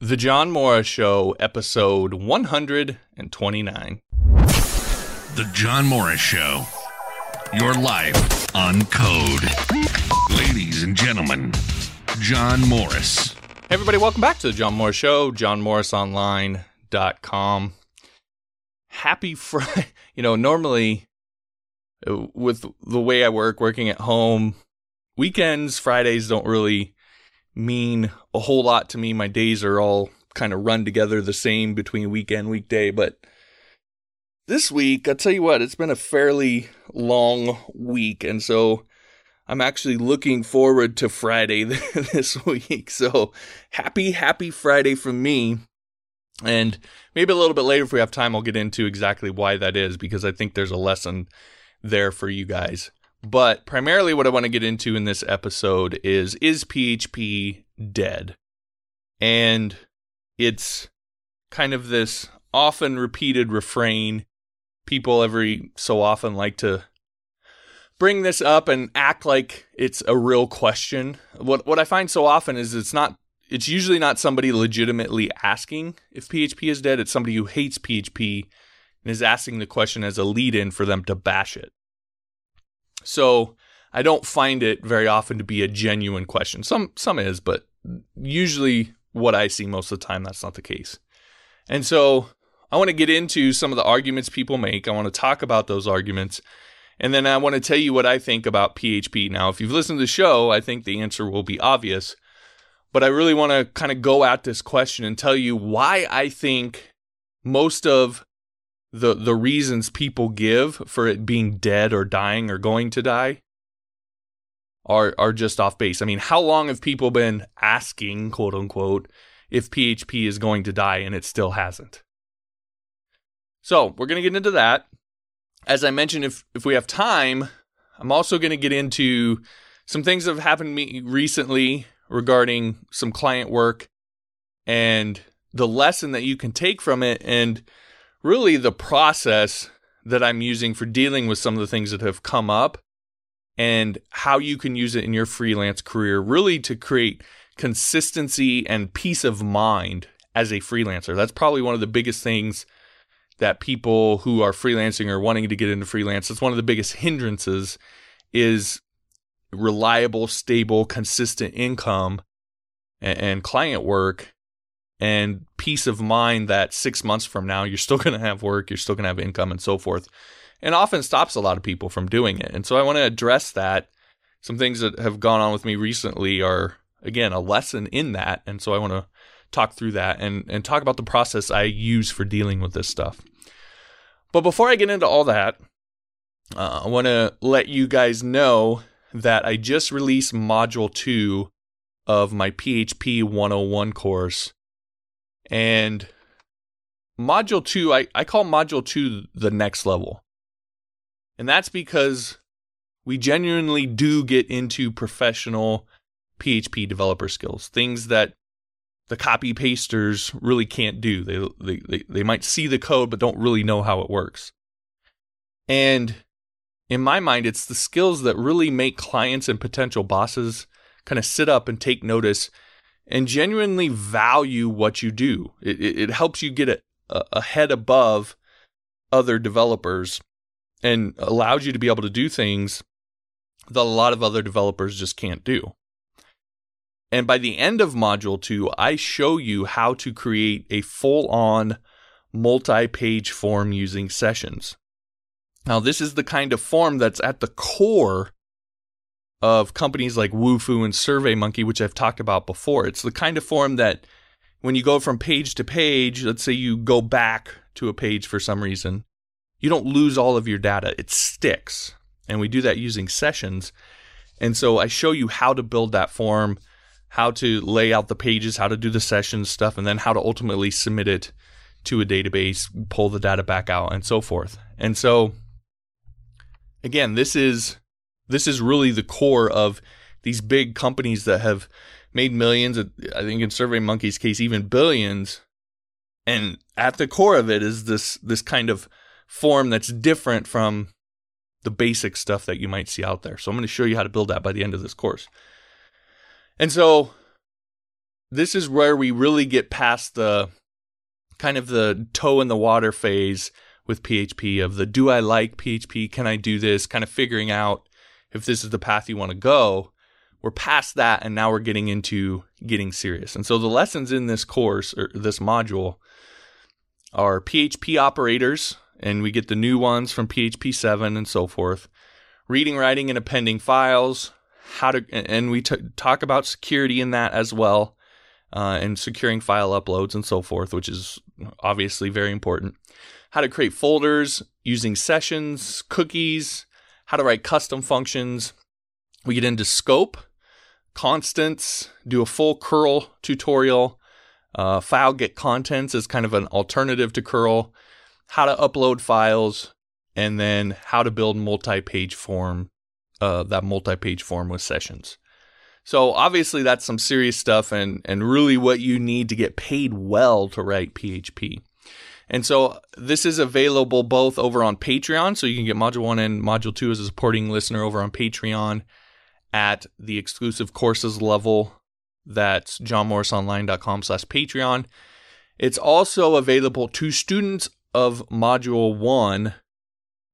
The John Morris Show, episode 129. The John Morris Show. Your life on code. Ladies and gentlemen, John Morris. Hey, everybody, welcome back to the John Morris Show, johnmorrisonline.com. Happy Friday. You know, normally uh, with the way I work, working at home, weekends, Fridays don't really mean a whole lot to me. My days are all kind of run together the same between weekend, weekday, but this week, I'll tell you what, it's been a fairly long week, and so I'm actually looking forward to Friday this week. So happy, happy Friday from me. And maybe a little bit later, if we have time, I'll get into exactly why that is, because I think there's a lesson there for you guys. But primarily, what I want to get into in this episode is Is PHP dead? And it's kind of this often repeated refrain. People every so often like to bring this up and act like it's a real question. What what I find so often is it's not it's usually not somebody legitimately asking if PHP is dead. It's somebody who hates PHP and is asking the question as a lead in for them to bash it. So I don't find it very often to be a genuine question. Some some is, but usually what I see most of the time that's not the case. And so I want to get into some of the arguments people make. I want to talk about those arguments. And then I want to tell you what I think about PHP. Now, if you've listened to the show, I think the answer will be obvious. But I really want to kind of go at this question and tell you why I think most of the the reasons people give for it being dead or dying or going to die are are just off base. I mean, how long have people been asking, quote unquote, if PHP is going to die and it still hasn't? So, we're going to get into that. As I mentioned if if we have time, I'm also going to get into some things that have happened to me recently regarding some client work and the lesson that you can take from it and really the process that I'm using for dealing with some of the things that have come up and how you can use it in your freelance career, really to create consistency and peace of mind as a freelancer. That's probably one of the biggest things that people who are freelancing or wanting to get into freelance, it's one of the biggest hindrances is reliable, stable, consistent income and, and client work and peace of mind that six months from now you're still going to have work, you're still going to have income, and so forth. And often stops a lot of people from doing it. And so I want to address that. Some things that have gone on with me recently are, again, a lesson in that. And so I want to talk through that and, and talk about the process I use for dealing with this stuff. But before I get into all that, uh, I want to let you guys know that I just released Module 2 of my PHP 101 course and module two, I, I call module two the next level. And that's because we genuinely do get into professional PHP developer skills, things that the copy pasters really can't do. They, they, they, they might see the code, but don't really know how it works. And in my mind, it's the skills that really make clients and potential bosses kind of sit up and take notice and genuinely value what you do. It, it, it helps you get a, head above other developers and allows you to be able to do things that a lot of other developers just can't do. And by the end of module two, I show you how to create a full on multi page form using sessions. Now, this is the kind of form that's at the core of companies like Wufoo and SurveyMonkey, which I've talked about before. It's the kind of form that when you go from page to page, let's say you go back to a page for some reason, you don't lose all of your data. It sticks. And we do that using sessions. And so I show you how to build that form, how to lay out the pages, how to do the sessions stuff, and then how to ultimately submit it to a database, pull the data back out, and so forth. And so, again, this is this is really the core of these big companies that have made millions. I think in SurveyMonkey's case, even billions. And at the core of it is this this kind of form that's different from the basic stuff that you might see out there. So I'm going to show you how to build that by the end of this course. And so this is where we really get past the kind of the toe in the water phase with PHP of the do I like PHP? Can I do this? Kind of figuring out if this is the path you want to go. We're past that and now we're getting into getting serious. And so the lessons in this course or this module are PHP operators, and we get the new ones from PHP 7 and so forth. Reading, writing, and appending files. How to, and we t- talk about security in that as well, uh, and securing file uploads and so forth, which is obviously very important. How to create folders using sessions, cookies, how to write custom functions. We get into scope, constants, do a full curl tutorial, uh, file get contents is kind of an alternative to curl, how to upload files, and then how to build multi-page form, uh, that multi-page form with sessions. So obviously that's some serious stuff and and really what you need to get paid well to write PHP. And so this is available both over on Patreon, so you can get Module 1 and Module 2 as a supporting listener over on Patreon at the exclusive courses level. That's johnmorrisonline.com slash Patreon. It's also available to students of Module 1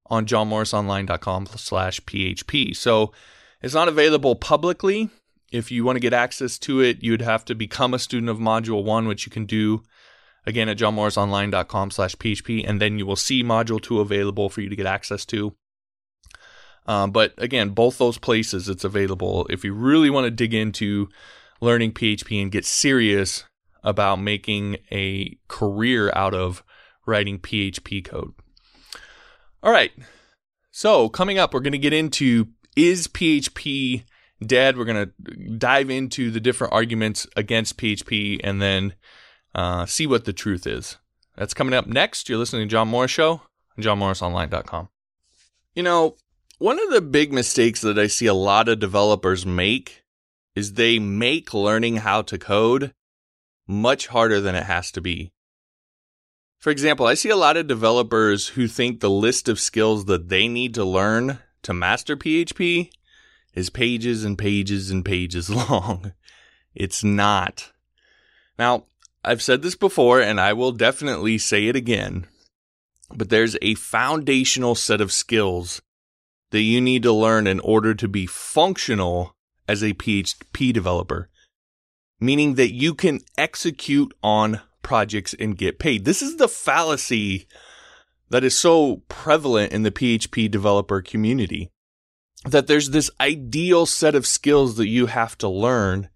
on johnmorrisonline.com slash PHP. So it's not available publicly. If you want to get access to it, you'd have to become a student of Module 1, which you can do again at johnmorrisonline.com slash php and then you will see module 2 available for you to get access to. Um, but again both those places it's available. If you really want to dig into learning php and get serious about making a career out of writing php code. All right. So coming up we're going to get into is php dead? We're going to dive into the different arguments against php and then uh, see what the truth is. That's coming up next. You're listening to John Morris Show on johnmorrisonline.com. You know, one of the big mistakes that I see a lot of developers make is they make learning how to code much harder than it has to be. For example, I see a lot of developers who think the list of skills that they need to learn to master PHP is pages and pages and pages long. It's not. Now, I've said this before and I will definitely say it again, but there's a foundational set of skills that you need to learn in order to be functional as a PHP developer, meaning that you can execute on projects and get paid. This is the fallacy that is so prevalent in the PHP developer community that there's this ideal set of skills that you have to learn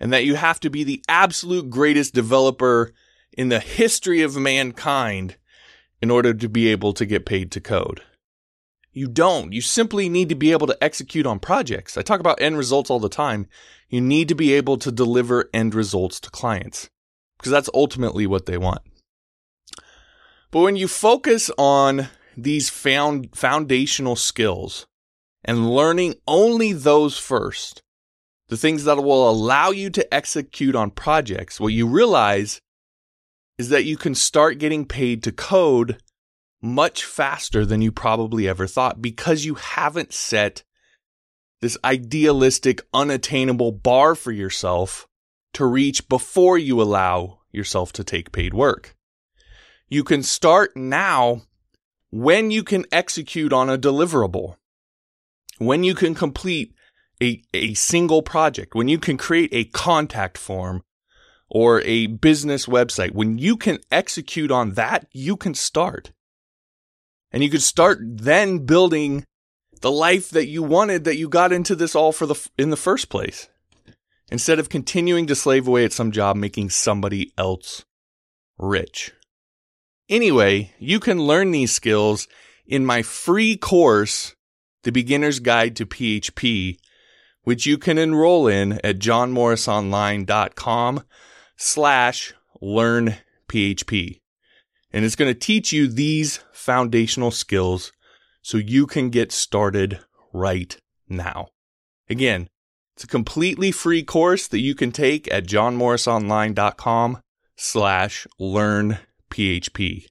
and that you have to be the absolute greatest developer in the history of mankind in order to be able to get paid to code. You don't. You simply need to be able to execute on projects. I talk about end results all the time. You need to be able to deliver end results to clients because that's ultimately what they want. But when you focus on these found foundational skills and learning only those first, the things that will allow you to execute on projects, what you realize is that you can start getting paid to code much faster than you probably ever thought because you haven't set this idealistic, unattainable bar for yourself to reach before you allow yourself to take paid work. You can start now when you can execute on a deliverable, when you can complete a, a single project, when you can create a contact form or a business website, when you can execute on that, you can start. And you can start then building the life that you wanted that you got into this all for the in the first place. Instead of continuing to slave away at some job making somebody else rich. Anyway, you can learn these skills in my free course, The Beginner's Guide to PHP, which you can enroll in at johnmorrisonline.com slash learn PHP. And it's going to teach you these foundational skills so you can get started right now. Again, it's a completely free course that you can take at johnmorrisonline.com slash learn PHP.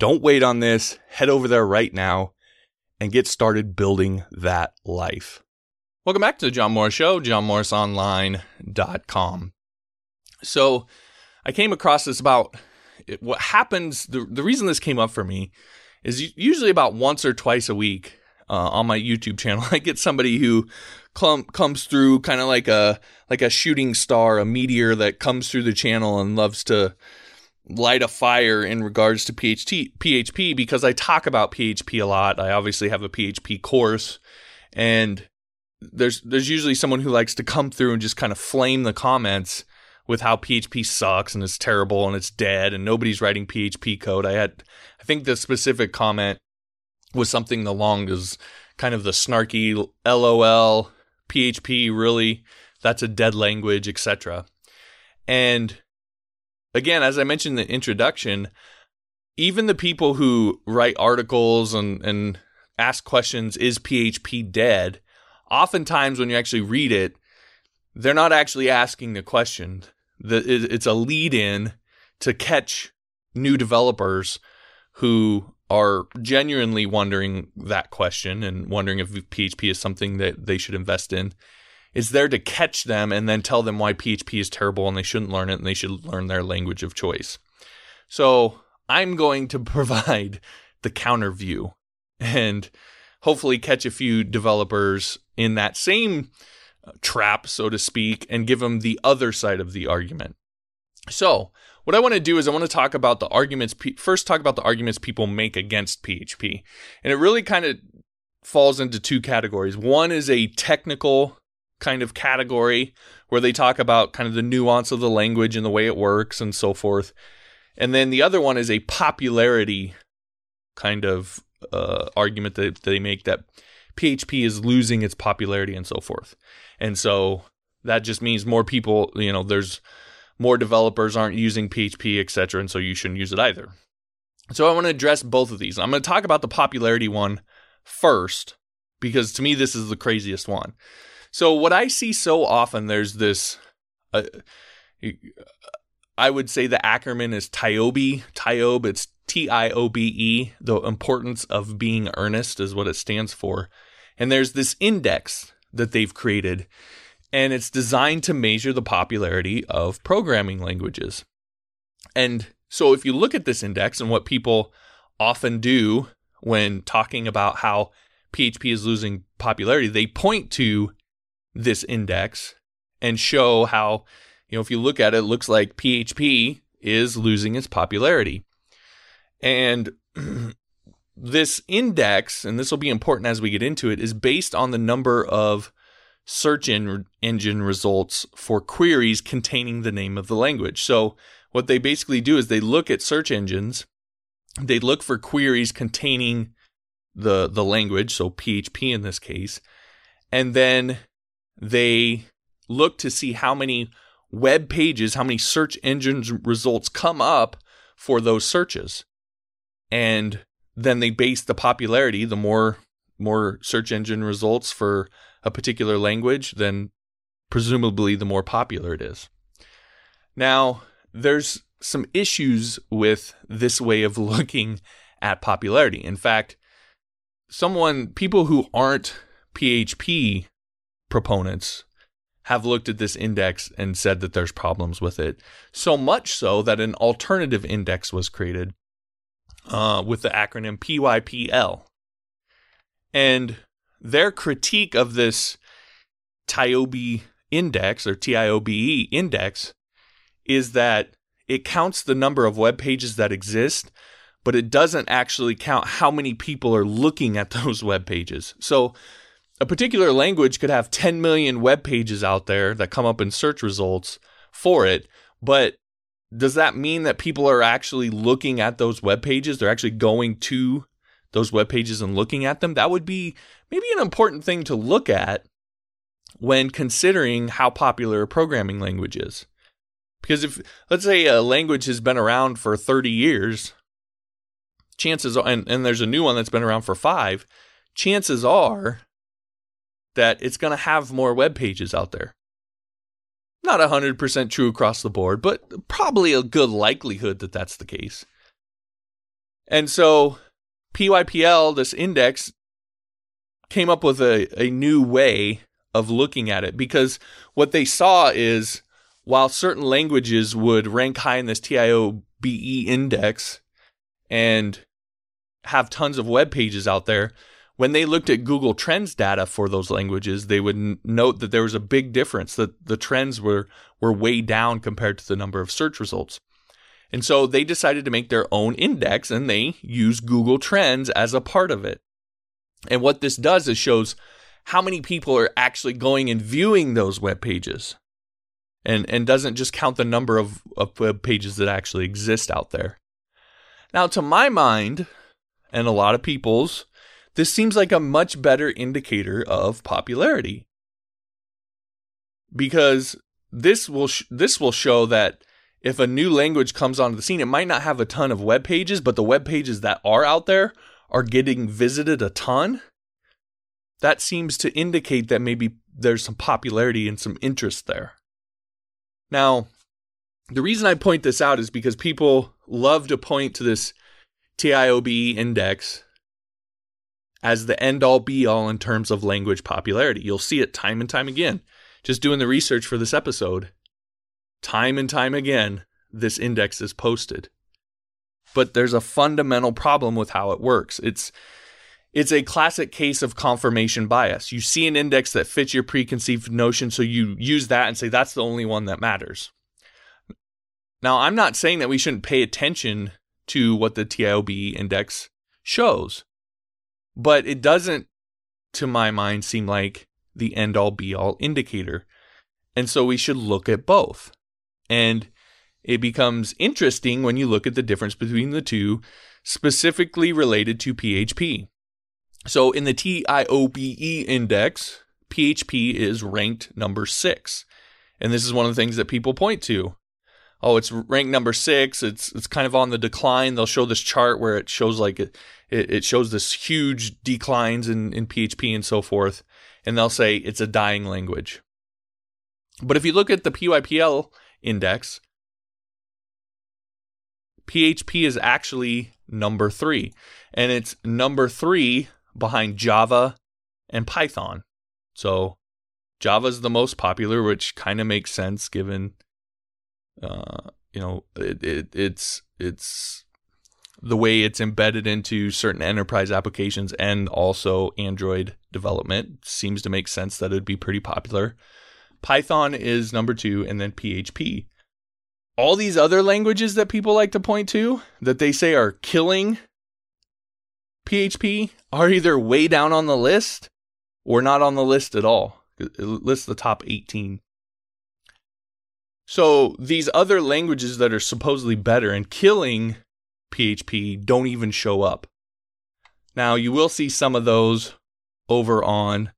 Don't wait on this. Head over there right now and get started building that life. Welcome back to the John Morris Show, johnmorrisonline.com. So I came across this about it, what happens. The, the reason this came up for me is usually about once or twice a week uh, on my YouTube channel. I get somebody who clum, comes through kind of like a like a shooting star, a meteor that comes through the channel and loves to light a fire in regards to PHP because I talk about PHP a lot. I obviously have a PHP course and there's there's usually someone who likes to come through and just kind of flame the comments with how PHP sucks and it's terrible and it's dead and nobody's writing PHP code. I had I think the specific comment was something along as kind of the snarky LOL PHP really that's a dead language, etc. And again, as I mentioned in the introduction, even the people who write articles and, and ask questions, is PHP dead? Oftentimes, when you actually read it, they're not actually asking the question. it's a lead in to catch new developers who are genuinely wondering that question and wondering if PHP is something that they should invest in It's there to catch them and then tell them why PHP is terrible and they shouldn't learn it and they should learn their language of choice. So I'm going to provide the counter view and hopefully catch a few developers in that same uh, trap, so to speak, and give them the other side of the argument. So, what I want to do is I want to talk about the arguments, first talk about the arguments people make against PHP. And it really kind of falls into two categories. One is a technical kind of category where they talk about kind of the nuance of the language and the way it works and so forth. And then the other one is a popularity kind of uh, argument that they make that PHP is losing its popularity and so forth. And so that just means more people, you know, there's more developers aren't using PHP, etc. And so you shouldn't use it either. So I want to address both of these. I'm going to talk about the popularity one first because to me this is the craziest one. So what I see so often, there's this. Uh, I would say the acronym is TIOBE. TIOBE. It's T I O B E. The importance of being earnest is what it stands for. And there's this index that they've created, and it's designed to measure the popularity of programming languages. And so if you look at this index and what people often do when talking about how PHP is losing popularity, they point to this index and show how, you know, if you look at it, it looks like PHP is losing its popularity. And this index, and this will be important as we get into it, is based on the number of search engine results for queries containing the name of the language. So, what they basically do is they look at search engines, they look for queries containing the the language, so PHP in this case, and then they look to see how many web pages, how many search engine results come up for those searches. And then they base the popularity, the more more search engine results for a particular language, then presumably the more popular it is. Now, there's some issues with this way of looking at popularity. In fact, someone people who aren't PHP proponents have looked at this index and said that there's problems with it. So much so that an alternative index was created uh, with the acronym PYPL. And their critique of this TIOBE index or TIOBE index is that it counts the number of web pages that exist, but it doesn't actually count how many people are looking at those web pages. So a particular language could have 10 million web pages out there that come up in search results for it, but does that mean that people are actually looking at those web pages? They're actually going to those web pages and looking at them? That would be maybe an important thing to look at when considering how popular a programming language is. Because if, let's say, a language has been around for 30 years, chances are, and, and there's a new one that's been around for five, chances are that it's going to have more web pages out there. Not 100% true across the board, but probably a good likelihood that that's the case. And so PYPL, this index, came up with a, a new way of looking at it because what they saw is while certain languages would rank high in this TIOBE index and have tons of web pages out there, when they looked at Google Trends data for those languages, they would n- note that there was a big difference that the trends were were way down compared to the number of search results. And so they decided to make their own index and they use Google Trends as a part of it. And what this does is shows how many people are actually going and viewing those web pages. And and doesn't just count the number of, of web pages that actually exist out there. Now to my mind, and a lot of people's, this seems like a much better indicator of popularity. Because this will sh- this will show that if a new language comes onto the scene, it might not have a ton of web pages, but the web pages that are out there are getting visited a ton. That seems to indicate that maybe there's some popularity and some interest there. Now, the reason I point this out is because people love to point to this TIOBE index as the end all be all in terms of language popularity. You'll see it time and time again. Just doing the research for this episode, time and time again, this index is posted. But there's a fundamental problem with how it works. It's it's a classic case of confirmation bias. You see an index that fits your preconceived notion, so you use that and say that's the only one that matters. Now, I'm not saying that we shouldn't pay attention to what the TIOBE index shows, but it doesn't, to my mind, seem like the end all be all indicator. And so we should look at both. And it becomes interesting when you look at the difference between the two, specifically related to PHP. So in the TIOBE index, PHP is ranked number six. And this is one of the things that people point to. Oh, it's ranked number six. It's it's kind of on the decline. They'll show this chart where it shows like it, it shows this huge declines in, in PHP and so forth. And they'll say it's a dying language. But if you look at the PYPL index, PHP is actually number three. And it's number three behind Java and Python. So Java is the most popular, which kind of makes sense given, uh, you know, it, it, it's it's the way it's embedded into certain enterprise applications and also Android development seems to make sense that it'd be pretty popular. Python is number two, and then PHP. All these other languages that people like to point to that they say are killing PHP are either way down on the list or not on the list at all. It lists the top 18. So these other languages that are supposedly better and killing PHP don't even show up. Now, you will see some of those over on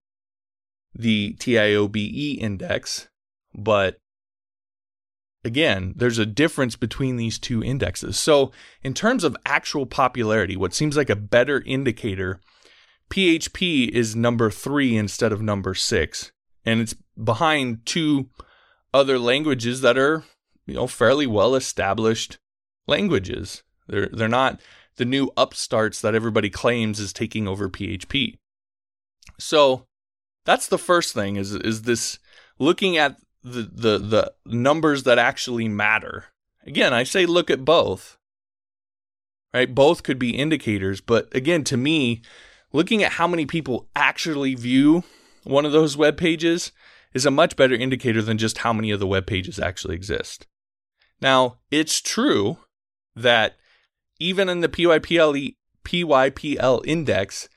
the TIOBE index, but again, there's a difference between these two indexes. So, in terms of actual popularity, what seems like a better indicator, PHP is number three instead of number six, and it's behind two other languages that are, you know, fairly well established languages. They're they're not the new upstarts that everybody claims is taking over PHP. So, that's the first thing is is this looking at the, the the numbers that actually matter. Again, I say look at both. Right? Both could be indicators, but again, to me, looking at how many people actually view one of those web pages is a much better indicator than just how many of the web pages actually exist. Now, it's true that even in the PYPL PYPL index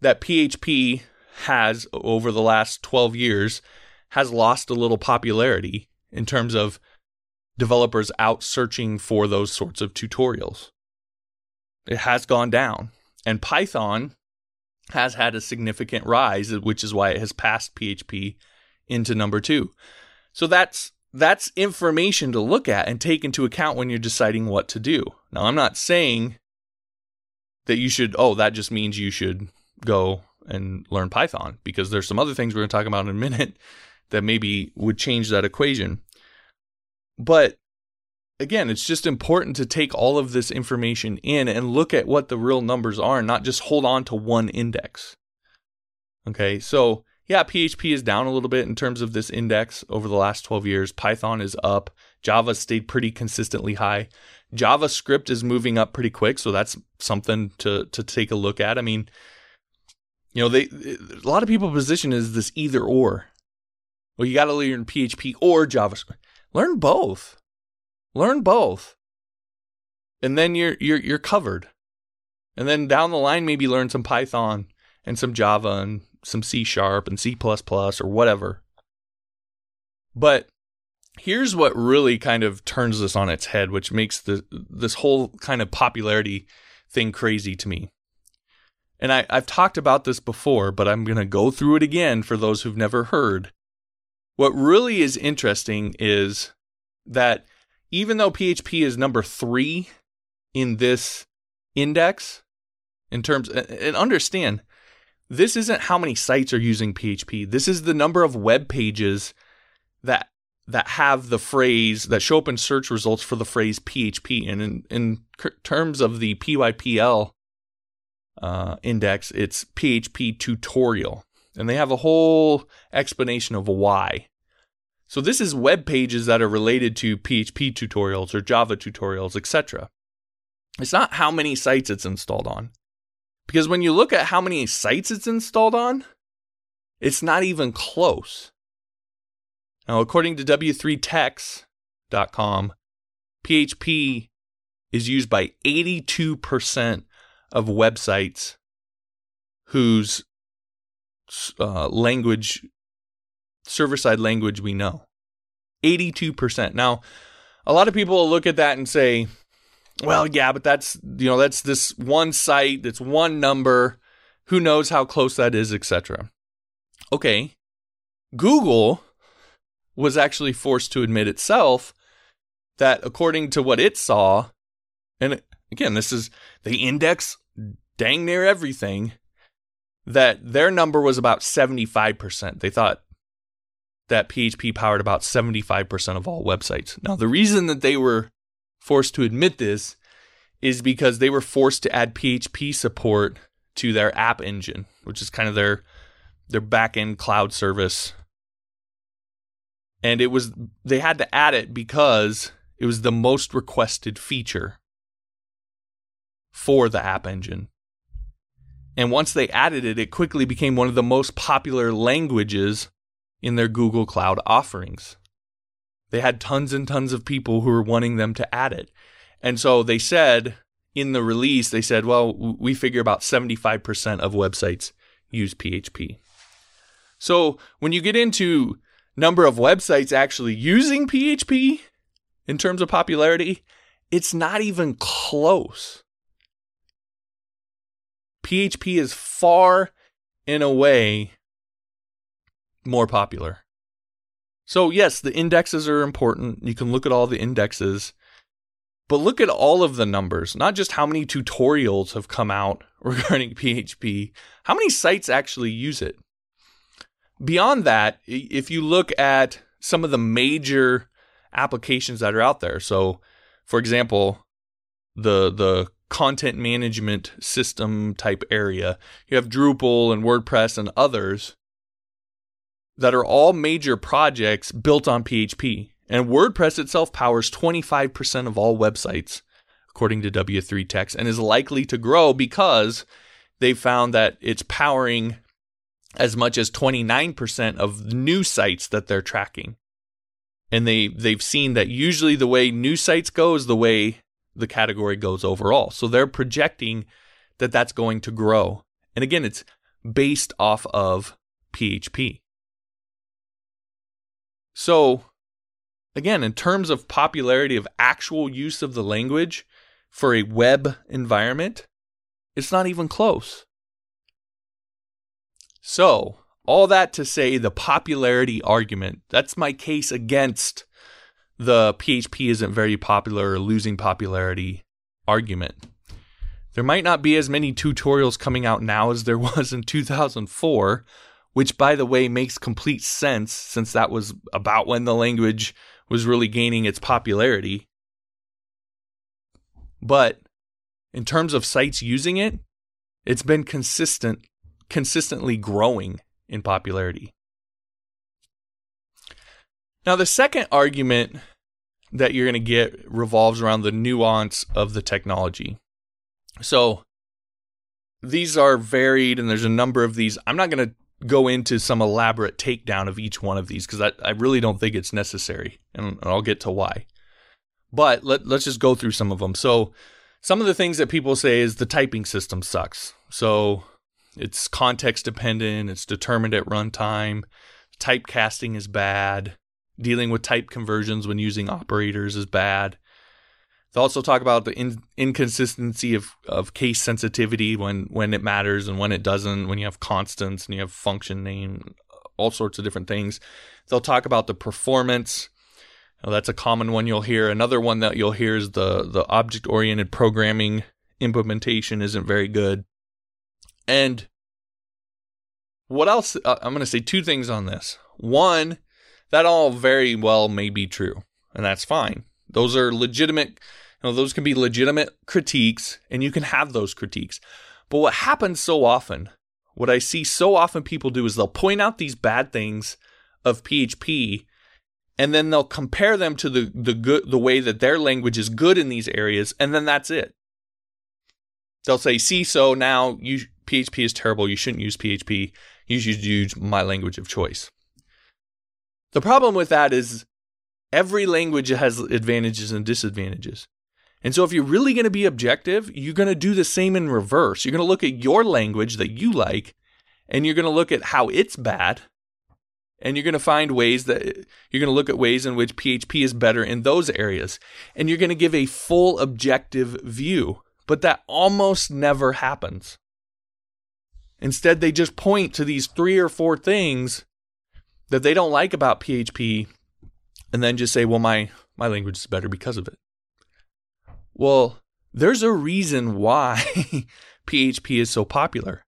that PHP has over the last 12 years has lost a little popularity in terms of developers out searching for those sorts of tutorials. It has gone down. And Python has had a significant rise, which is why it has passed PHP into number two. So that's that's information to look at and take into account when you're deciding what to do. Now, I'm not saying that you should, oh, that just means you should go and learn Python because there's some other things we're going to talk about in a minute that maybe would change that equation. But again, it's just important to take all of this information in and look at what the real numbers are and not just hold on to one index. Okay, so yeah, PHP is down a little bit in terms of this index over the last 12 years. Python is up. Java stayed pretty consistently high. JavaScript is moving up pretty quick, so that's something to to take a look at. I mean, you know, they a lot of people position is this either or. Well, you got to learn PHP or JavaScript. Learn both. Learn both. And then you're you're you're covered. And then down the line maybe learn some Python and some Java and some C sharp and C or whatever. But here's what really kind of turns this on its head, which makes the this whole kind of popularity thing crazy to me. And I, I've talked about this before, but I'm gonna go through it again for those who've never heard. What really is interesting is that even though PHP is number three in this index, in terms, and understand, this isn't how many sites are using PHP. This is the number of web pages that that have the phrase that show up in search results for the phrase PHP. And in, in terms of the PYPL uh, index, it's PHP tutorial. And they have a whole explanation of why. So this is web pages that are related to PHP tutorials or Java tutorials, etc. It's not how many sites it's installed on. Because when you look at how many sites it's installed on, it's not even close. Now, according to W3Techs.com, PHP is used by 82% of websites whose uh, language, server side language, we know. 82%. Now, a lot of people look at that and say, well, yeah, but that's, you know, that's this one site, that's one number. Who knows how close that is, etc. Okay. Google was actually forced to admit itself that according to what it saw, and again, this is they index dang near everything, that their number was about 75%. They thought that PHP powered about 75% of all websites. Now, the reason that they were forced to admit this is because they were forced to add PHP support to their app engine, which is kind of their their backend cloud service and it was they had to add it because it was the most requested feature for the app engine. And once they added it, it quickly became one of the most popular languages in their Google Cloud offerings. They had tons and tons of people who were wanting them to add it. And so they said in the release, they said, well, we figure about 75% of websites use PHP. So when you get into number of websites actually using PHP in terms of popularity, it's not even close. PHP is far and away more popular. So, yes, the indexes are important. You can look at all the indexes, but look at all of the numbers, not just how many tutorials have come out regarding PHP, how many sites actually use it? Beyond that, if you look at some of the major applications that are out there, so for example, the the content management system type area, you have Drupal and WordPress and others that are all major projects built on PHP. And WordPress itself powers 25% of all websites, according to W3 Techs, and is likely to grow because they found that it's powering as much as 29% of new sites that they're tracking. And they they've seen that usually the way new sites go is the way the category goes overall. So they're projecting that that's going to grow. And again, it's based off of PHP. So again, in terms of popularity of actual use of the language for a web environment, it's not even close. So, all that to say the popularity argument. That's my case against the PHP isn't very popular or losing popularity argument. There might not be as many tutorials coming out now as there was in 2004, which, by the way, makes complete sense since that was about when the language was really gaining its popularity. But in terms of sites using it, it's been consistent consistently growing in popularity. Now, the second argument that you're going to get revolves around the nuance of the technology. So, these are varied, and there's a number of these. I'm not going to go into some elaborate takedown of each one of these because I, I really don't think it's necessary, and I'll get to why. But let, let's just go through some of them. So, some of the things that people say is the typing system sucks. So, it's context dependent, it's determined at runtime, typecasting is bad, dealing with type conversions when using operators is bad. They also talk about the in, inconsistency of, of case sensitivity when, when it matters and when it doesn't, when you have constants and you have function name, all sorts of different things. They'll talk about the performance. Well, that's a common one you'll hear. Another one that you'll hear is the, the object oriented programming implementation isn't very good. And what else? Uh, I'm going to say two things on this. One, that all very well may be true, and that's fine. Those are legitimate, you know, those can be legitimate critiques, and you can have those critiques. But what happens so often, what I see so often people do is they'll point out these bad things of PHP and then they'll compare them to the the good the way that their language is good in these areas and then that's it. They'll say, "See, so now you PHP is terrible. You shouldn't use PHP. You should use my language of choice." The problem with that is every language has advantages and disadvantages. And so if you're really going to be objective, you're going to do the same in reverse. You're going to look at your language that you like and you're going to look at how it's bad and you're going to find ways that you're going to look at ways in which PHP is better in those areas and you're going to give a full objective view. But that almost never happens. Instead, they just point to these three or four things that they don't like about PHP and then just say, well, my, my language is better because of it. Well, there's a reason why PHP is so popular.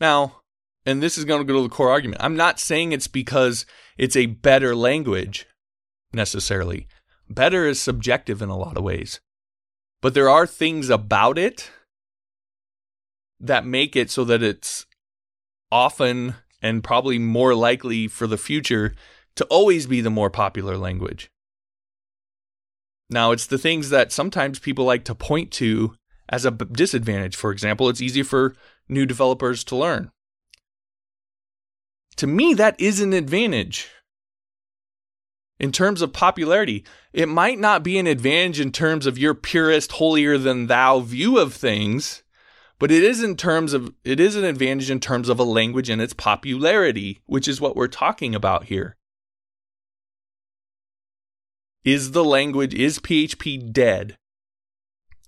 Now, and this is going to go to the core argument. I'm not saying it's because it's a better language necessarily. Better is subjective in a lot of ways. But there are things about it that make it so that it's often and probably more likely for the future to always be the more popular language. Now, it's the things that sometimes people like to point to as a disadvantage. For example, it's easy for new developers to learn. To me, that is an advantage. In terms of popularity, it might not be an advantage in terms of your purist, holier than thou view of things, but it is in terms of it is an advantage in terms of a language and its popularity, which is what we're talking about here. Is the language is PHP dead?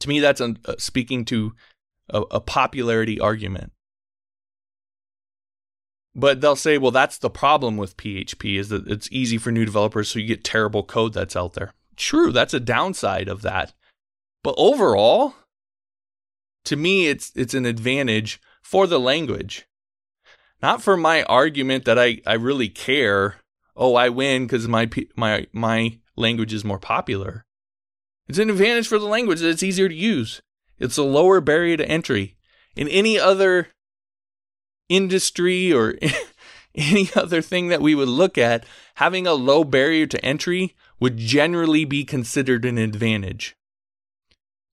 To me, that's uh, speaking to a, a popularity argument. But they'll say, well, that's the problem with PHP is that it's easy for new developers, so you get terrible code that's out there. True, that's a downside of that. But overall, to me it's it's an advantage for the language not for my argument that i i really care oh i win because my my my language is more popular it's an advantage for the language that it's easier to use it's a lower barrier to entry in any other industry or any other thing that we would look at having a low barrier to entry would generally be considered an advantage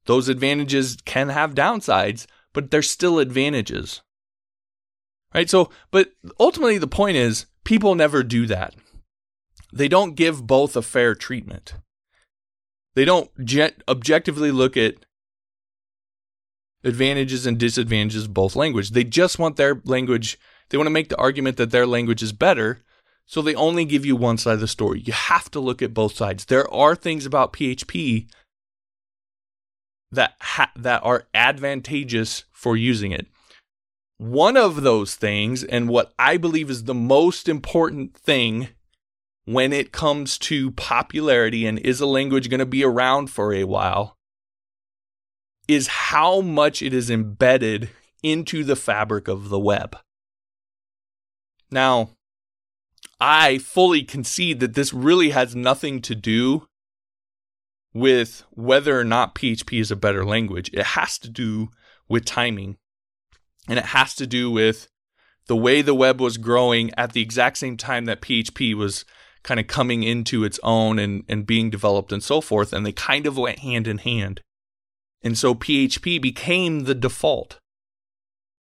those advantages can have downsides, but they're still advantages. Right? So, but ultimately, the point is people never do that. They don't give both a fair treatment. They don't objectively look at advantages and disadvantages of both language. They just want their language, they want to make the argument that their language is better. So they only give you one side of the story. You have to look at both sides. There are things about PHP that ha- that are advantageous for using it. One of those things, and what I believe is the most important thing when it comes to popularity and is a language going to be around for a while, is how much it is embedded into the fabric of the web. Now, I fully concede that this really has nothing to do with whether or not PHP is a better language. It has to do with timing and it has to do with the way the web was growing at the exact same time that PHP was kind of coming into its own and, and being developed and so forth. And they kind of went hand in hand. And so PHP became the default.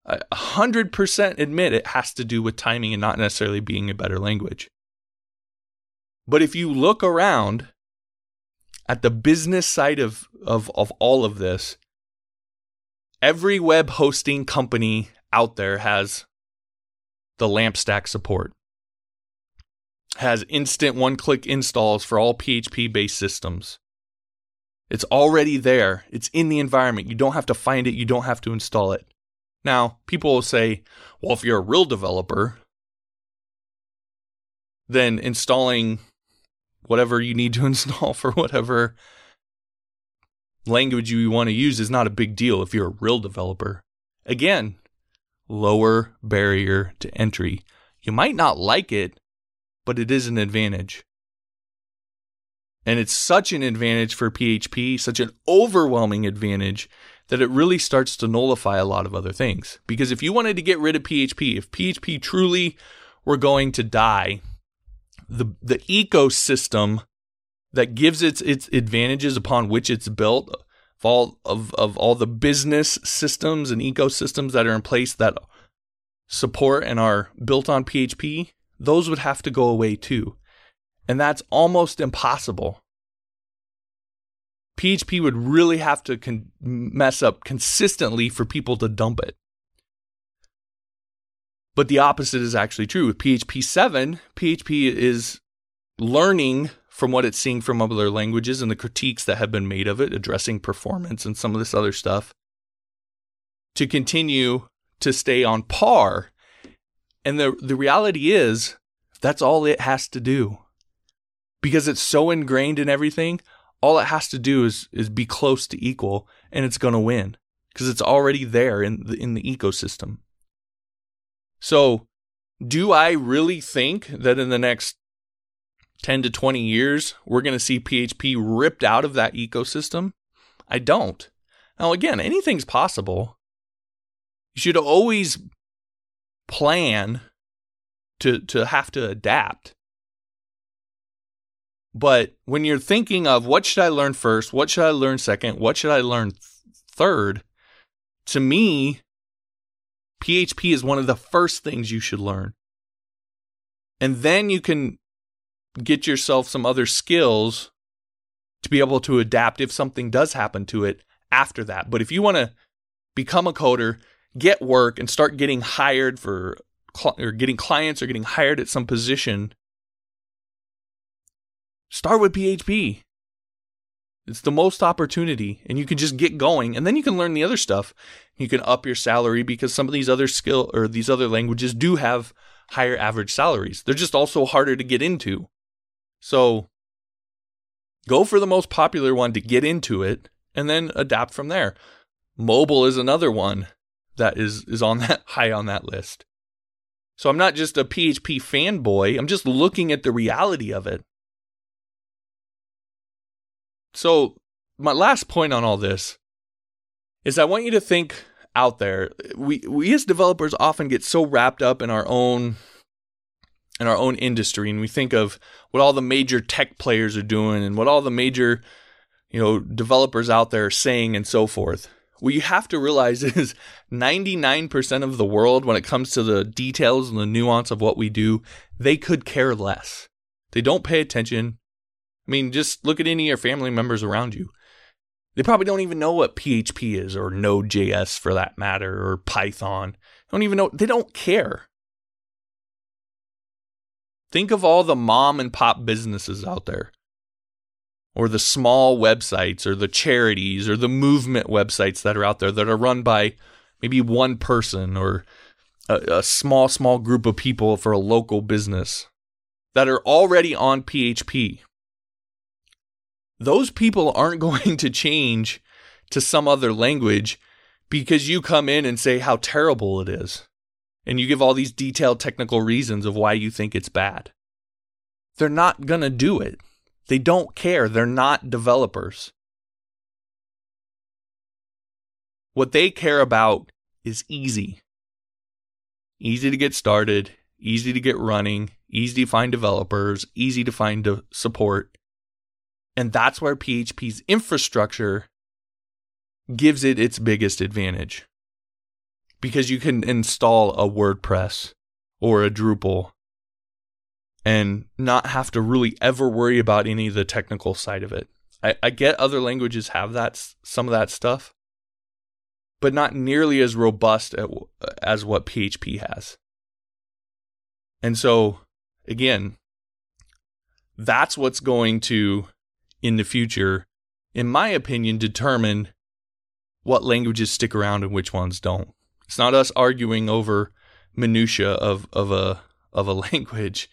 A hundred percent admit it has to do with timing and not necessarily being a better language. But if you look around at the business side of, of, of all of this, every web hosting company out there has the LAMP stack support, has instant one click installs for all PHP based systems. It's already there, it's in the environment. You don't have to find it, you don't have to install it. Now, people will say, well, if you're a real developer, then installing whatever you need to install for whatever language you want to use is not a big deal if you're a real developer. Again, lower barrier to entry. You might not like it, but it is an advantage. And it's such an advantage for PHP, such an overwhelming advantage that it really starts to nullify a lot of other things. Because if you wanted to get rid of PHP, if PHP truly were going to die, the the ecosystem that gives its its advantages upon which it's built of all of, of all the business systems and ecosystems that are in place that support and are built on PHP, those would have to go away too. And that's almost impossible. PHP would really have to con- mess up consistently for people to dump it. But the opposite is actually true. With PHP 7, PHP is learning from what it's seeing from other languages and the critiques that have been made of it, addressing performance and some of this other stuff, to continue to stay on par. And the, the reality is, that's all it has to do. Because it's so ingrained in everything, all it has to do is, is be close to equal and it's going to win because it's already there in the, in the ecosystem. So, do I really think that in the next 10 to 20 years we're going to see PHP ripped out of that ecosystem? I don't. Now, again, anything's possible. You should always plan to, to have to adapt. But when you're thinking of what should I learn first, what should I learn second, what should I learn th- third, to me, PHP is one of the first things you should learn. And then you can get yourself some other skills to be able to adapt if something does happen to it after that. But if you want to become a coder, get work, and start getting hired for or getting clients or getting hired at some position, start with PHP. It's the most opportunity, and you can just get going, and then you can learn the other stuff. You can up your salary because some of these other skill or these other languages do have higher average salaries. They're just also harder to get into. So go for the most popular one to get into it, and then adapt from there. Mobile is another one that is is on that high on that list. So I'm not just a PHP fanboy. I'm just looking at the reality of it. So, my last point on all this is I want you to think out there. We we as developers often get so wrapped up in our own in our own industry and we think of what all the major tech players are doing and what all the major you know developers out there are saying and so forth. What you have to realize is 99% of the world when it comes to the details and the nuance of what we do, they could care less. They don't pay attention. I mean, just look at any of your family members around you. They probably don't even know what PHP is or Node.js for that matter or Python. They don't even know, they don't care. Think of all the mom and pop businesses out there, or the small websites, or the charities, or the movement websites that are out there that are run by maybe one person or a, a small, small group of people for a local business that are already on PHP those people aren't going to change to some other language because you come in and say how terrible it is. And you give all these detailed technical reasons of why you think it's bad. They're not going to do it. They don't care. They're not developers. What they care about is easy. easy to get started, easy to get running, easy to find developers, easy to find support. And that's where PHP's infrastructure gives it its biggest advantage. Because you can install a WordPress or a Drupal and not have to really ever worry about any of the technical side of it. I, I get other languages have that some of that stuff, but not nearly as robust as what PHP has. And so, again, that's what's going to, in the future, in my opinion, determine what languages stick around and which ones don't. It's not us arguing over minutia of, of a of a language.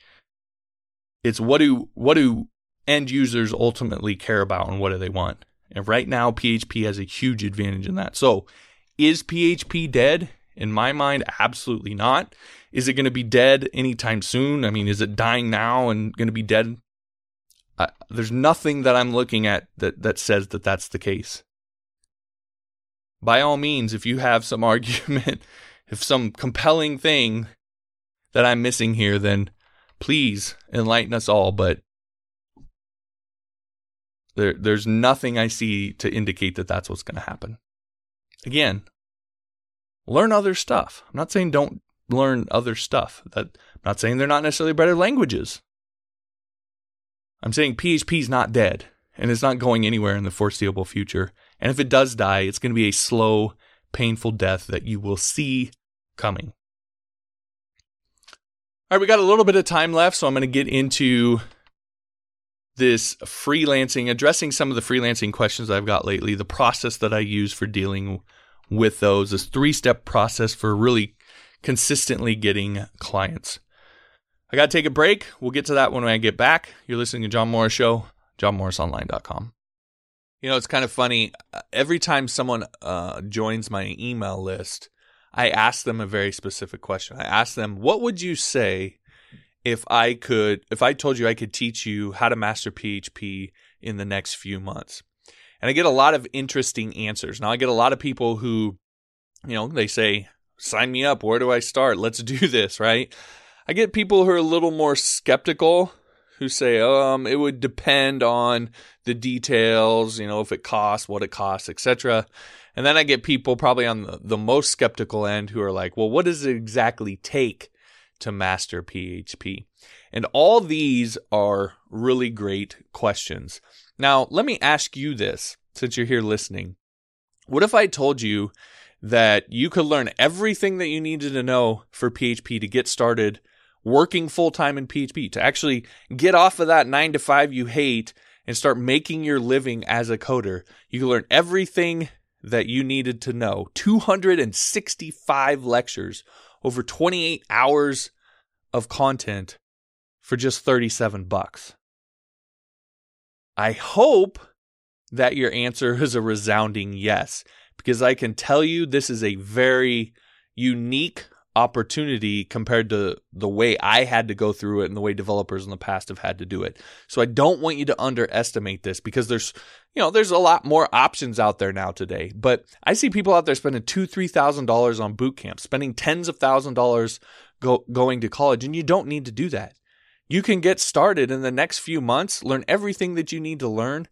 It's what do what do end users ultimately care about and what do they want? And right now PHP has a huge advantage in that. So is PHP dead? In my mind, absolutely not. Is it going to be dead anytime soon? I mean, is it dying now and going to be dead? Uh, there's nothing that I'm looking at that, that says that that's the case. By all means, if you have some argument, if some compelling thing that I'm missing here, then please enlighten us all. But there, there's nothing I see to indicate that that's what's going to happen. Again, learn other stuff. I'm not saying don't learn other stuff. That I'm not saying they're not necessarily better languages. I'm saying PHP is not dead and it's not going anywhere in the foreseeable future. And if it does die, it's going to be a slow, painful death that you will see coming. All right, we got a little bit of time left, so I'm going to get into this freelancing, addressing some of the freelancing questions I've got lately, the process that I use for dealing with those, this three step process for really consistently getting clients. I got to take a break. We'll get to that when I get back. You're listening to John Morris Show, johnmorrisonline.com. You know, it's kind of funny. Every time someone uh, joins my email list, I ask them a very specific question. I ask them, what would you say if I could, if I told you I could teach you how to master PHP in the next few months? And I get a lot of interesting answers. Now, I get a lot of people who, you know, they say, sign me up. Where do I start? Let's do this, right? I get people who are a little more skeptical who say, um, it would depend on the details, you know, if it costs, what it costs, etc. And then I get people probably on the, the most skeptical end who are like, well, what does it exactly take to master PHP? And all these are really great questions. Now, let me ask you this since you're here listening. What if I told you that you could learn everything that you needed to know for PHP to get started working full time in PHP, to actually get off of that nine to five you hate and start making your living as a coder? You can learn everything that you needed to know 265 lectures, over 28 hours of content for just 37 bucks. I hope that your answer is a resounding yes, because I can tell you this is a very unique opportunity compared to the way I had to go through it and the way developers in the past have had to do it. So I don't want you to underestimate this because there's, you know, there's a lot more options out there now today. But I see people out there spending two, three thousand dollars on boot camps, spending tens of thousand dollars go, going to college, and you don't need to do that. You can get started in the next few months, learn everything that you need to learn,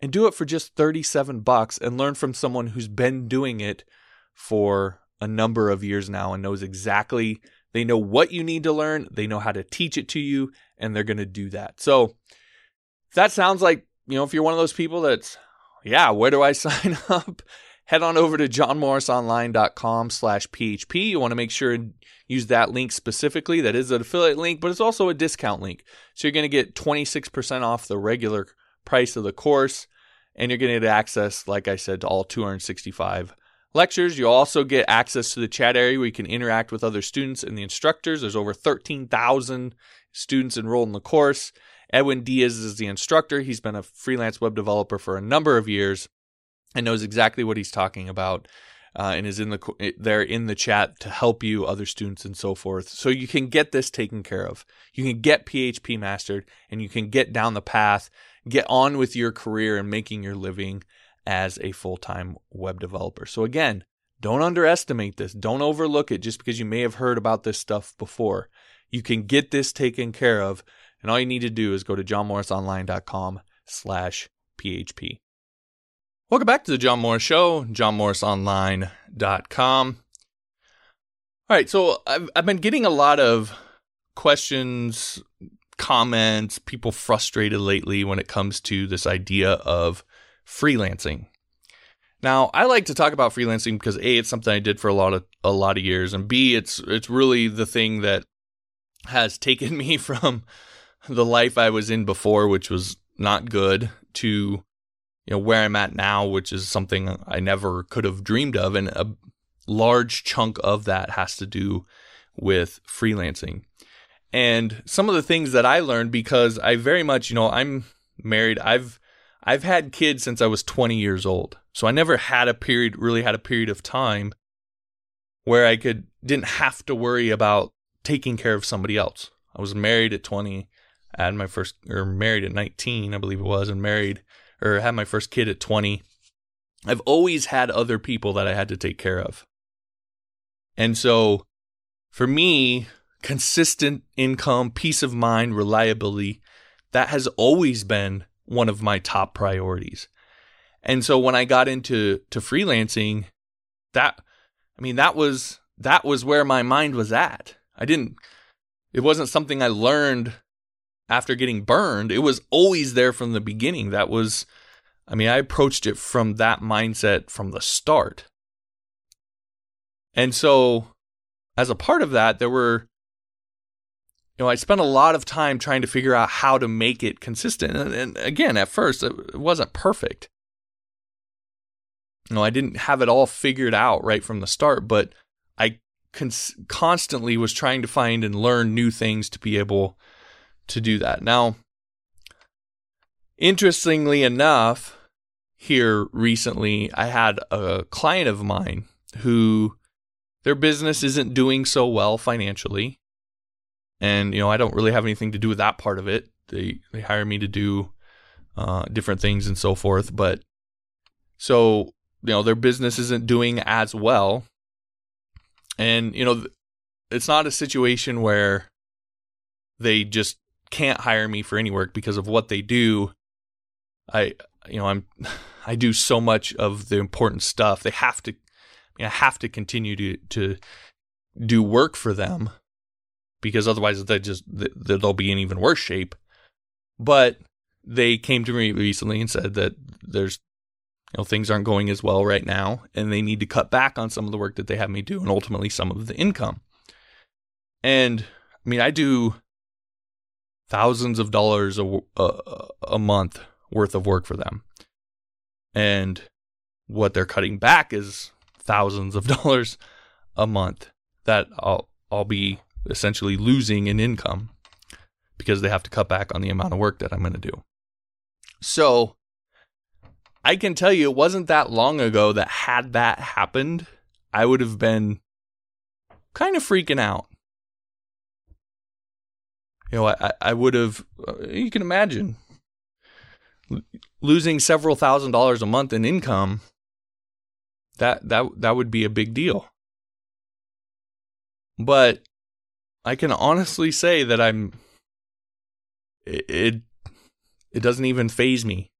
and do it for just 37 bucks and learn from someone who's been doing it for a number of years now and knows exactly they know what you need to learn, they know how to teach it to you, and they're going to do that. So that sounds like, you know, if you're one of those people that's, yeah, where do I sign up? Head on over to johnmorrisonline.com slash PHP. You want to make sure and use that link specifically. That is an affiliate link, but it's also a discount link. So you're going to get 26% off the regular price of the course, and you're going to get access, like I said, to all 265 lectures. You'll also get access to the chat area where you can interact with other students and the instructors. There's over 13,000 students enrolled in the course. Edwin Diaz is the instructor. He's been a freelance web developer for a number of years and knows exactly what he's talking about. Uh, and is in the there in the chat to help you, other students, and so forth. So you can get this taken care of. You can get PHP mastered, and you can get down the path, get on with your career and making your living as a full time web developer. So, again, Don't underestimate this. Don't overlook it just because you may have heard about this stuff before. You can get this taken care of, and all you need to do is go to johnmorrisonline.com slash php. Welcome back to the John Morris Show, johnmorrisonline.com. All right, so I've, I've been getting a lot of questions, comments, people frustrated lately when it comes to this idea of freelancing. Now, I like to talk about freelancing because a it's something I did for a lot of a lot of years, and b it's it's really the thing that has taken me from the life I was in before, which was not good, to you know where I'm at now, which is something I never could have dreamed of, and a large chunk of that has to do with freelancing. And some of the things that I learned because I very much, you know, I'm married. I've I've had kids since I was 20 years old. So I never had a period really had a period of time where I could didn't have to worry about taking care of somebody else. I was married at 20, I had my first or married at 19, I believe it was, and married or had my first kid at 20. I've always had other people that I had to take care of. And so for me, consistent income, peace of mind, reliability, that has always been one of my top priorities. And so when I got into to freelancing, that I mean that was that was where my mind was at. I didn't it wasn't something I learned after getting burned. It was always there from the beginning. That was I mean I approached it from that mindset from the start. And so as a part of that there were you know, I spent a lot of time trying to figure out how to make it consistent. And, and again, at first, it wasn't perfect. You know, I didn't have it all figured out right from the start, but I cons- constantly was trying to find and learn new things to be able to do that. Now, interestingly enough, here recently, I had a client of mine who their business isn't doing so well financially and you know I don't really have anything to do with that part of it. They they hire me to do uh, different things and so forth, but so you know their business isn't doing as well, and you know it's not a situation where they just can't hire me for any work because of what they do. I you know I'm I do so much of the important stuff. They have to I, have to continue to to do work for them because otherwise they just they'll be in even worse shape. But they came to me recently and said that there's you know things aren't going as well right now and they need to cut back on some of the work that they have me do and ultimately some of the income. And I mean I do thousands of dollars a, a, a month worth of work for them. And what they're cutting back is thousands of dollars a month that I'll I'll be essentially losing in income because they have to cut back on the amount of work that I'm going to do. So I can tell you it wasn't that long ago that had that happened, I would have been kind of freaking out. You know, I, I would have, uh, you can imagine losing several thousand dollars a month in income. That, that, that would be a big deal. But I can honestly say that I'm it it, it doesn't even faze me.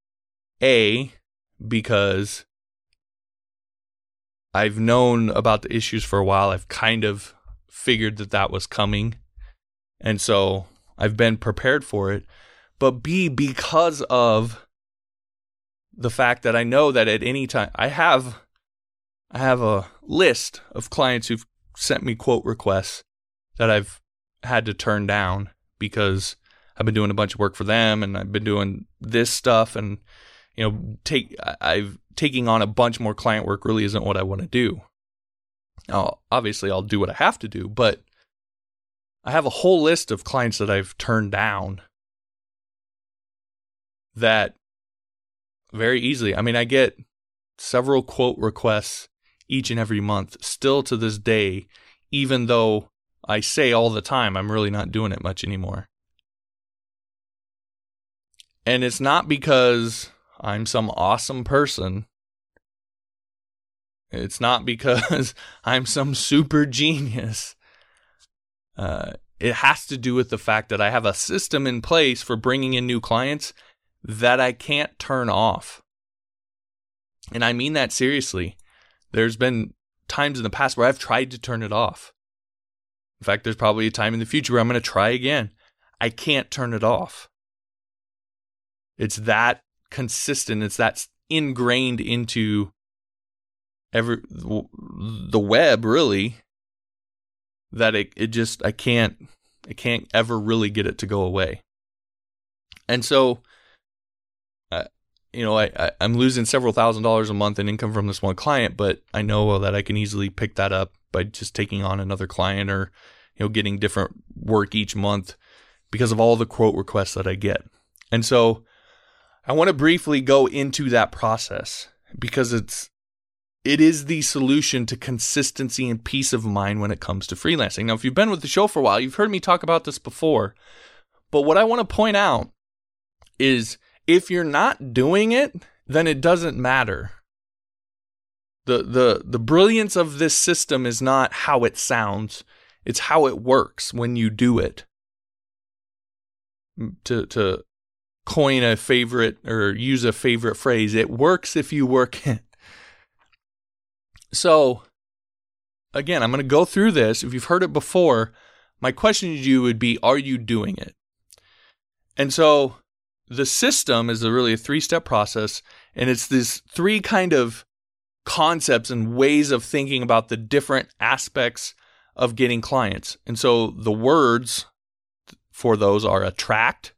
A because I've known about the issues for a while. I've kind of figured that that was coming. And so I've been prepared for it. But B because of the fact that I know that at any time I have I have a list of clients who've sent me quote requests that I've had to turn down because I've been doing a bunch of work for them and I've been doing this stuff and you know take I've taking on a bunch more client work really isn't what I want to do. Now, obviously I'll do what I have to do, but I have a whole list of clients that I've turned down that very easily. I mean, I get several quote requests each and every month still to this day even though I say all the time I'm really not doing it much anymore. And it's not because I'm some awesome person. It's not because I'm some super genius. Uh, it has to do with the fact that I have a system in place for bringing in new clients that I can't turn off. And I mean that seriously. There's been times in the past where I've tried to turn it off. In fact, there's probably a time in the future where I'm going to try again. I can't turn it off. It's that consistent, it's that ingrained into every the web really that it it just I can't I can't ever really get it to go away. And so you know, I, I am losing several thousand dollars a month in income from this one client, but I know that I can easily pick that up by just taking on another client or you know getting different work each month because of all the quote requests that I get. And so I want to briefly go into that process because it's it is the solution to consistency and peace of mind when it comes to freelancing. Now, if you've been with the show for a while, you've heard me talk about this before. But what I want to point out is if you're not doing it, then it doesn't matter. The the the brilliance of this system is not how it sounds, it's how it works when you do it. Mm, to to coin a favorite or use a favorite phrase, it works if you work it. So, again, I'm going to go through this. If you've heard it before, my question to you would be Are you doing it? And so, the system is a really a three step process, and it's these three kind of concepts and ways of thinking about the different aspects of getting clients. And so, the words for those are attract,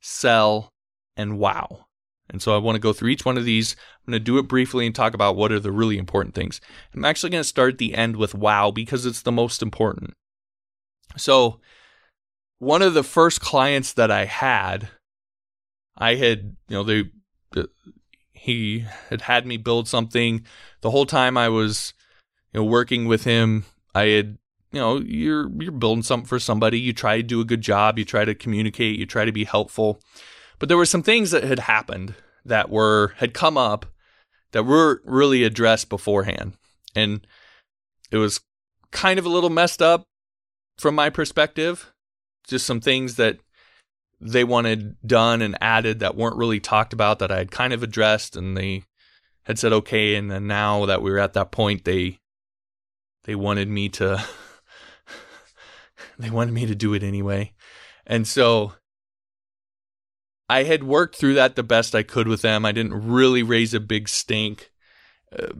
sell, and wow. And so I want to go through each one of these. I'm going to do it briefly and talk about what are the really important things. I'm actually going to start the end with wow because it's the most important. So, one of the first clients that I had, I had, you know, they, he had had me build something the whole time I was, you know, working with him. I had, you know, you're you're building something for somebody. You try to do a good job. You try to communicate. You try to be helpful. But there were some things that had happened that were had come up that were really addressed beforehand. And it was kind of a little messed up from my perspective. Just some things that they wanted done and added that weren't really talked about that I had kind of addressed and they had said okay and then now that we were at that point they they wanted me to they wanted me to do it anyway. And so I had worked through that the best I could with them. I didn't really raise a big stink.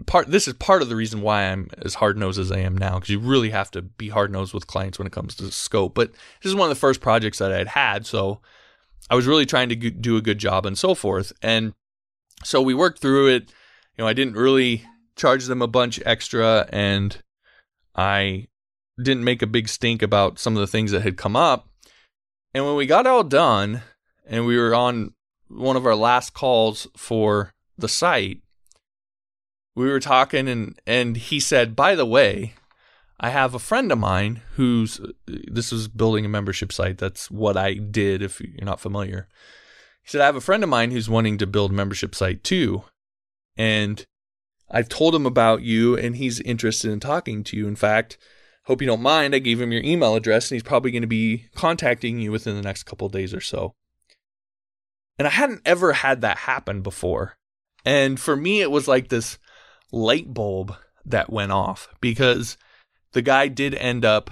Part this is part of the reason why I'm as hard nosed as I am now because you really have to be hard nosed with clients when it comes to scope. But this is one of the first projects that I had had, so I was really trying to do a good job and so forth. And so we worked through it. You know, I didn't really charge them a bunch extra, and I didn't make a big stink about some of the things that had come up. And when we got all done, and we were on one of our last calls for the site. We were talking, and and he said, "By the way, I have a friend of mine who's this is building a membership site. That's what I did. If you're not familiar." He said, I have a friend of mine who's wanting to build a membership site too. And I've told him about you and he's interested in talking to you. In fact, hope you don't mind. I gave him your email address and he's probably going to be contacting you within the next couple days or so. And I hadn't ever had that happen before. And for me, it was like this light bulb that went off because the guy did end up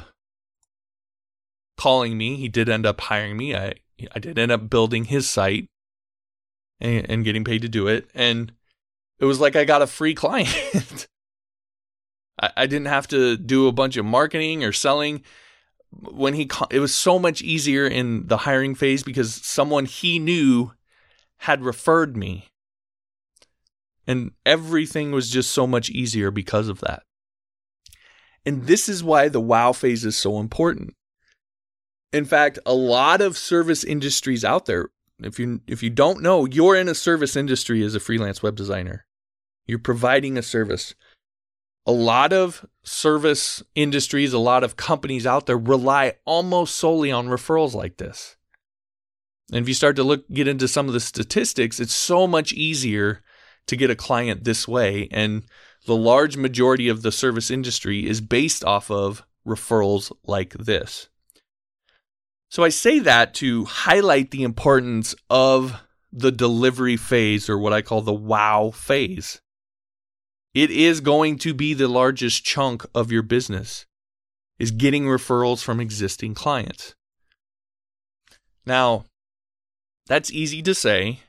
calling me. He did end up hiring me. I, I did end up building his site and, and getting paid to do it. And it was like I got a free client. I, I didn't have to do a bunch of marketing or selling when he it was so much easier in the hiring phase because someone he knew had referred me and everything was just so much easier because of that. And this is why the wow phase is so important. In fact a lot of service industries out there if you if you don't know you're in a service industry as a freelance web designer. You're providing a service. A lot of service industries, a lot of companies out there rely almost solely on referrals like this. And if you start to look get into some of the statistics, it's so much easier to get a client this way. And the large majority of the service industry is based off of referrals like this. So I say that to highlight the importance of the delivery phase or what I call the wow phase. It is going to be the largest chunk of your business is getting referrals from existing clients. Now, that's easy to say.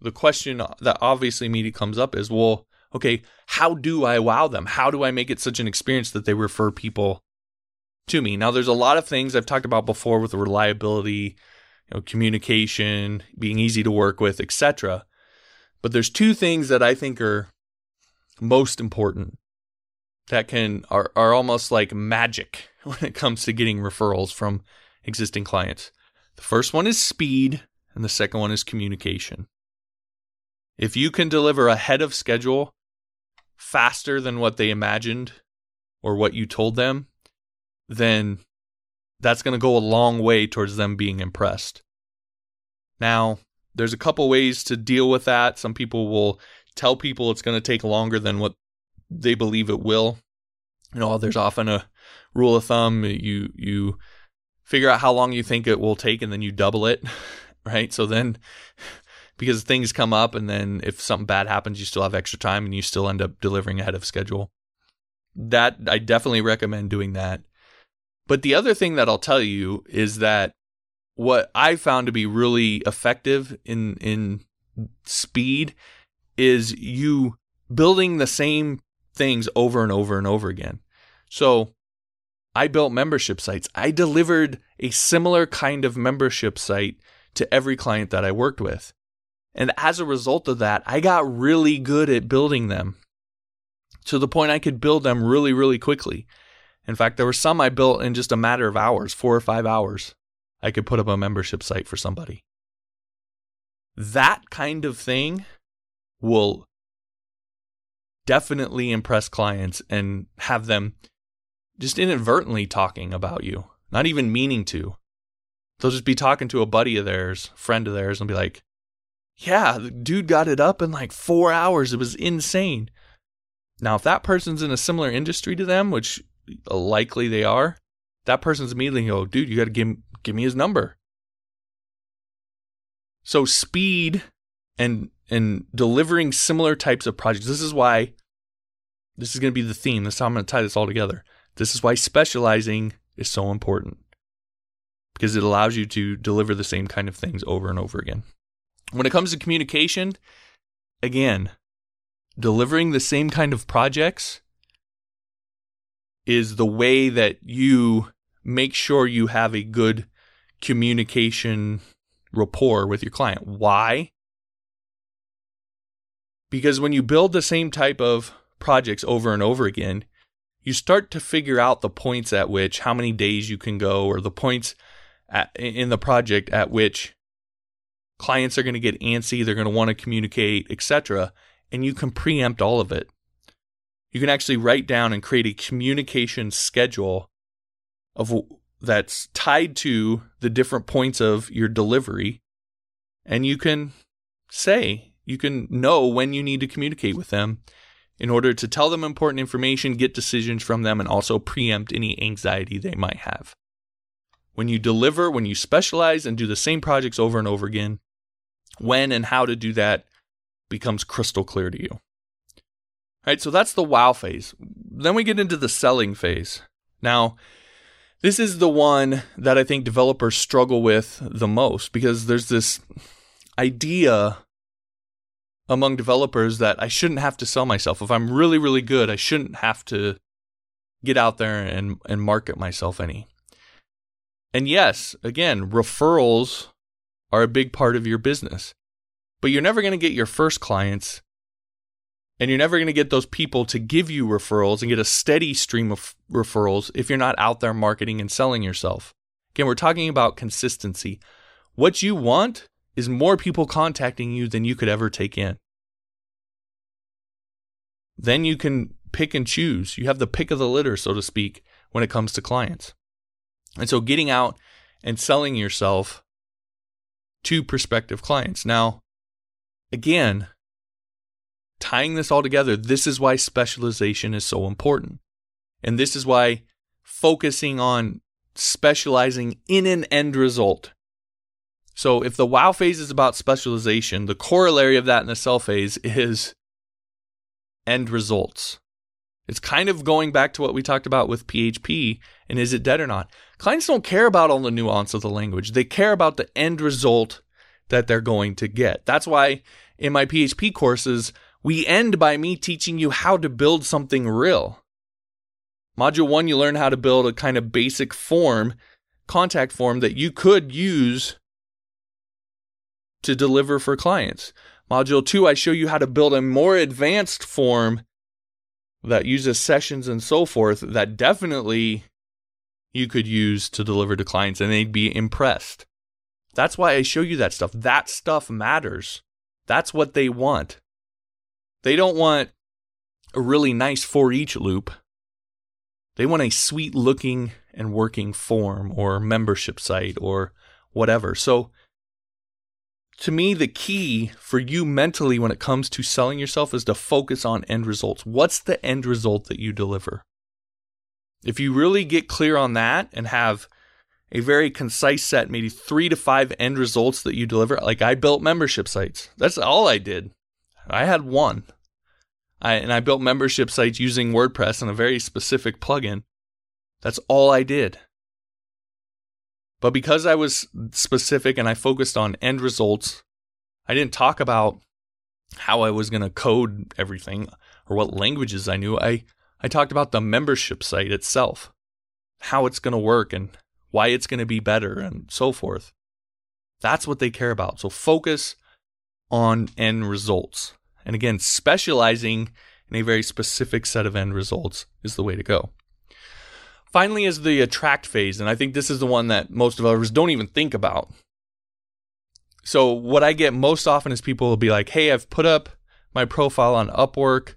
The question that obviously immediately comes up is, well, okay, how do I wow them? How do I make it such an experience that they refer people to me? Now, there's a lot of things I've talked about before with reliability, you know, communication, being easy to work with, etc. But there's two things that I think are most important that can are are almost like magic when it comes to getting referrals from existing clients. The first one is speed and the second one is communication. If you can deliver ahead of schedule faster than what they imagined or what you told them, then that's going to go a long way towards them being impressed. Now, there's a couple ways to deal with that. Some people will tell people it's going to take longer than what they believe it will. You know, there's often a rule of thumb you you figure out how long you think it will take and then you double it, right? So then because things come up and then if something bad happens you still have extra time and you still end up delivering ahead of schedule. That I definitely recommend doing that. But the other thing that I'll tell you is that what I found to be really effective in in speed is you building the same things over and over and over again. So I built membership sites. I delivered a similar kind of membership site to every client that I worked with. And as a result of that, I got really good at building them to the point I could build them really, really quickly. In fact, there were some I built in just a matter of hours, four or five hours. I could put up a membership site for somebody. That kind of thing will definitely impress clients and have them just inadvertently talking about you, not even meaning to. They'll just be talking to a buddy of theirs, friend of theirs, and be like, Yeah, the dude got it up in like four hours. It was insane. Now, if that person's in a similar industry to them, which uh, likely they are, that person's immediately go, dude, you got to give give me his number. So speed and and delivering similar types of projects. This is why this is going to be the theme. This is how I'm going to tie this all together. This is why specializing is so important because it allows you to deliver the same kind of things over and over again. When it comes to communication, again, delivering the same kind of projects is the way that you make sure you have a good communication rapport with your client. Why? Because when you build the same type of projects over and over again, you start to figure out the points at which how many days you can go or the points at, in the project at which clients are going to get antsy, they're going to want to communicate, etc. And you can preempt all of it you can actually write down and create a communication schedule of that's tied to the different points of your delivery and you can say you can know when you need to communicate with them in order to tell them important information, get decisions from them and also preempt any anxiety they might have. When you deliver, when you specialize and do the same projects over and over again, when and how to do that becomes crystal clear to you. Right, so that's the wow phase. Then we get into the selling phase. Now, this is the one that I think developers struggle with the most because there's this idea among developers that I shouldn't have to sell myself. If I'm really, really good, I shouldn't have to get out there and, and market myself any. And yes, again, referrals are a big part of your business, but you're never going to get your first clients and you're never going to get those people to give you referrals and get a steady stream of referrals if you're not out there marketing and selling yourself. Again, we're talking about consistency. What you want is more people contacting you than you could ever take in. Then you can pick and choose. You have the pick of the litter, so to speak, when it comes to clients. And so getting out and selling yourself to prospective clients. Now, again, tying this all together, this is why specialization is so important. And this is why focusing on specializing in an end result. So if the wow phase is about specialization, the corollary of that in the sell phase is end results. It's kind of going back to what we talked about with PHP and is it dead or not. Clients don't care about all the nuance of the language. They care about the end result that they're going to get. That's why in my PHP courses, we end by me teaching you how to build something real. Module one, you learn how to build a kind of basic form, contact form that you could use to deliver for clients. Module two, I show you how to build a more advanced form that uses sessions and so forth that definitely you could use to deliver to clients and they'd be impressed. That's why I show you that stuff. That stuff matters. That's what they want. They don't want a really nice for each loop. They want a sweet looking and working form or membership site or whatever. So, to me, the key for you mentally when it comes to selling yourself is to focus on end results. What's the end result that you deliver? If you really get clear on that and have a very concise set, maybe three to five end results that you deliver. Like I built membership sites. That's all I did. I had one. I, and I built membership sites using WordPress and a very specific plugin. That's all I did. But because I was specific and I focused on end results, I didn't talk about how I was going to code everything or what languages I knew. I, I talked about the membership site itself, how it's going to work and why it's going to be better, and so forth. That's what they care about. So focus on end results. And again, specializing in a very specific set of end results is the way to go. Finally, is the attract phase. And I think this is the one that most of us don't even think about. So, what I get most often is people will be like, hey, I've put up my profile on Upwork.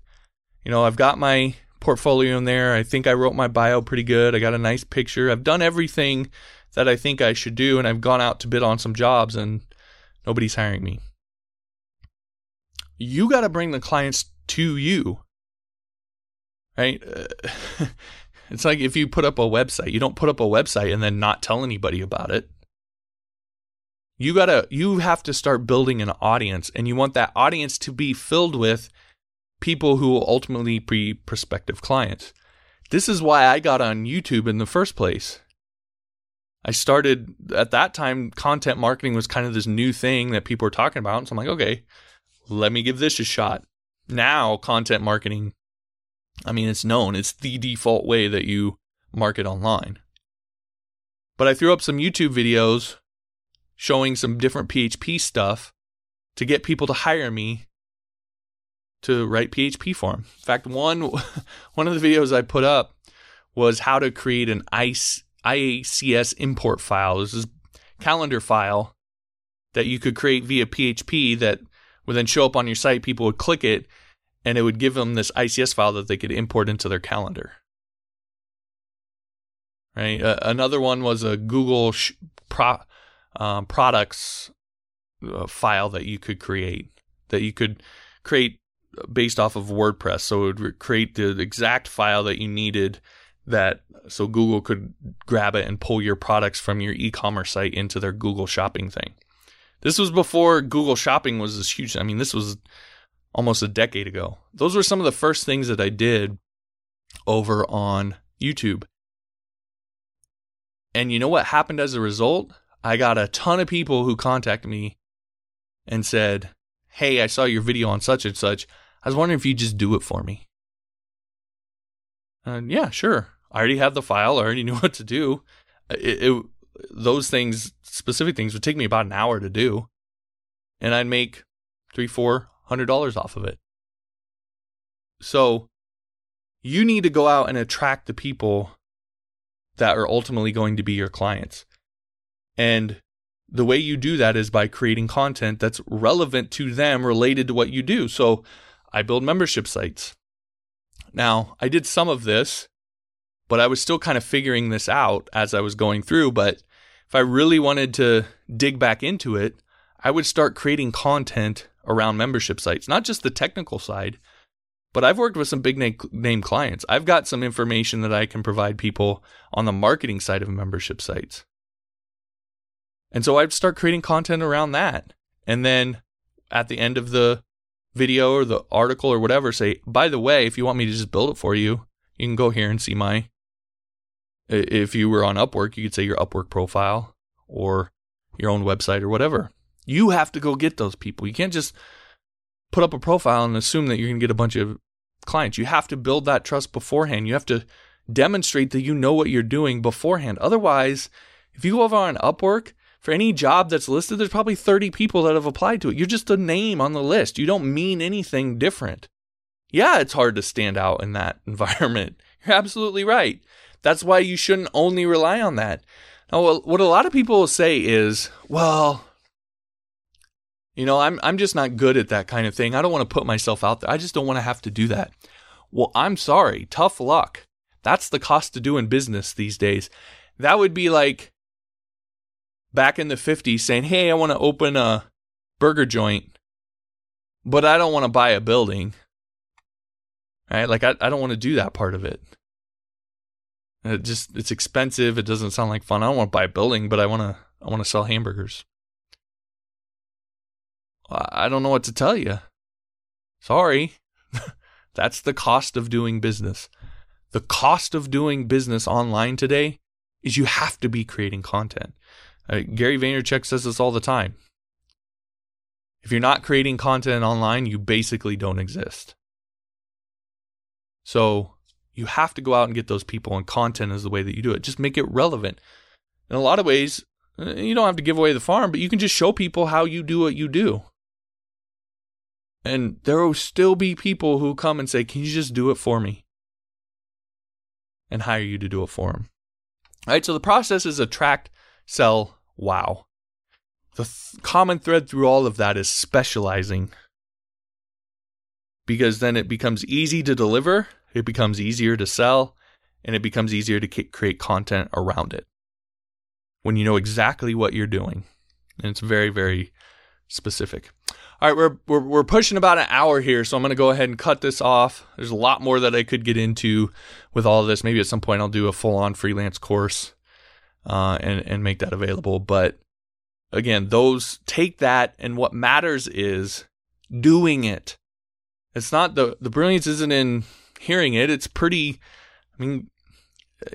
You know, I've got my portfolio in there. I think I wrote my bio pretty good. I got a nice picture. I've done everything that I think I should do, and I've gone out to bid on some jobs, and nobody's hiring me. You got to bring the clients to you, right? it's like if you put up a website, you don't put up a website and then not tell anybody about it. You gotta, you have to start building an audience, and you want that audience to be filled with people who will ultimately be prospective clients. This is why I got on YouTube in the first place. I started at that time, content marketing was kind of this new thing that people were talking about. So I'm like, okay, let me give this a shot. Now, content marketing, I mean, it's known, it's the default way that you market online. But I threw up some YouTube videos showing some different PHP stuff to get people to hire me to write PHP for them. In fact, one one of the videos I put up was how to create an ICS import file. This is calendar file that you could create via PHP that would then show up on your site. People would click it, and it would give them this ICS file that they could import into their calendar. Right. Uh, another one was a Google sh- pro, um, products uh, file that you could create that you could create based off of WordPress. So it would create the exact file that you needed that so Google could grab it and pull your products from your e-commerce site into their Google Shopping thing. This was before Google Shopping was this huge. I mean, this was almost a decade ago. Those were some of the first things that I did over on YouTube. And you know what happened as a result? I got a ton of people who contacted me and said, Hey, I saw your video on such and such. I was wondering if you just do it for me. And yeah, sure. I already have the file. I already knew what to do. It, it, those things, specific things, would take me about an hour to do, and I'd make three, four hundred dollars off of it. So, you need to go out and attract the people that are ultimately going to be your clients. And the way you do that is by creating content that's relevant to them, related to what you do. So, I build membership sites. Now, I did some of this, but I was still kind of figuring this out as I was going through. But if I really wanted to dig back into it, I would start creating content around membership sites, not just the technical side, but I've worked with some big name, clients. I've got some information that I can provide people on the marketing side of membership sites. And so I'd start creating content around that. And then at the end of the video or the article or whatever, say, by the way, if you want me to just build it for you, you can go here and see my. If you were on Upwork, you could say your Upwork profile or your own website or whatever. You have to go get those people. You can't just put up a profile and assume that you're going to get a bunch of clients. You have to build that trust beforehand. You have to demonstrate that you know what you're doing beforehand. Otherwise, if you go over on Upwork, for any job that's listed, there's probably 30 people that have applied to it. You're just a name on the list. You don't mean anything different. Yeah, it's hard to stand out in that environment. You're absolutely right. That's why you shouldn't only rely on that. Now, what a lot of people say is, well, you know, I'm I'm just not good at that kind of thing. I don't want to put myself out there. I just don't want to have to do that. Well, I'm sorry. Tough luck. That's the cost of doing business these days. That would be like back in the 50s saying, "Hey, I want to open a burger joint, but I don't want to buy a building." Right? Like I I don't want to do that part of it. It just it's expensive. It doesn't sound like fun. I don't want to buy a building, but I want to I want to sell hamburgers. I don't know what to tell you. Sorry. That's the cost of doing business. The cost of doing business online today is you have to be creating content. Uh, Gary Vaynerchuk says this all the time. If you're not creating content online, you basically don't exist. So you have to go out and get those people, and content is the way that you do it. Just make it relevant. In a lot of ways, uh, you don't have to give away the farm, but you can just show people how you do what you do. And there will still be people who come and say, Can you just do it for me? And hire you to do it for them. All right, so the process is attract, sell, wow. The th- common thread through all of that is specializing. Because then it becomes easy to deliver, it becomes easier to sell, and it becomes easier to k- create content around it. When you know exactly what you're doing. And it's very, very specific. All right, we're, we're, we're pushing about an hour here, so I'm going to go ahead and cut this off. There's a lot more that I could get into with all this. Maybe at some point I'll do a full on freelance course uh, and, and make that available. But again, those take that, and what matters is doing it. It's not the, the brilliance isn't in hearing it. It's pretty, I mean,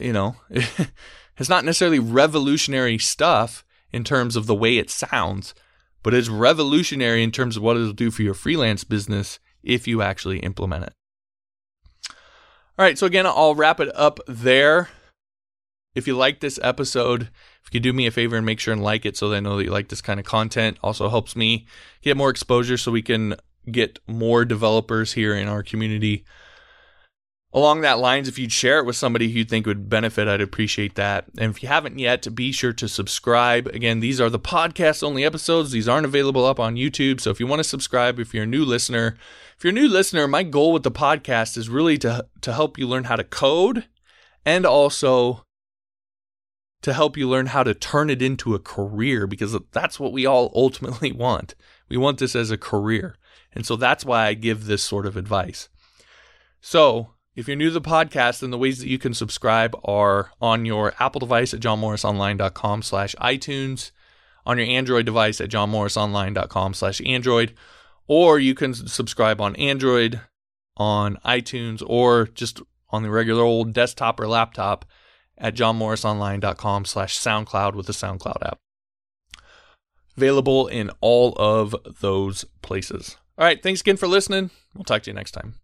you know, it's not necessarily revolutionary stuff in terms of the way it sounds but it's revolutionary in terms of what it'll do for your freelance business if you actually implement it. All right, so again, I'll wrap it up there. If you like this episode, if you could do me a favor and make sure and like it so that I know that you like this kind of content, also helps me get more exposure so we can get more developers here in our community along that lines, if you'd share it with somebody who you think would benefit, I'd appreciate that. And if you haven't yet, be sure to subscribe. Again, these are the podcast only episodes. These aren't available up on YouTube. So if you want to subscribe, if you're a new listener, if you're a new listener, my goal with the podcast is really to, to help you learn how to code and also to help you learn how to turn it into a career because that's what we all ultimately want. We want this as a career. And so that's why I give this sort of advice. So, if you're new to the podcast, then the ways that you can subscribe are on your Apple device at johnmorrisonline.com slash iTunes, on your Android device at johnmorrisonline.com slash Android, or you can subscribe on Android, on iTunes, or just on the regular old desktop or laptop at johnmorrisonline.com slash SoundCloud with the SoundCloud app. Available in all of those places. All right, thanks again for listening. We'll talk to you next time.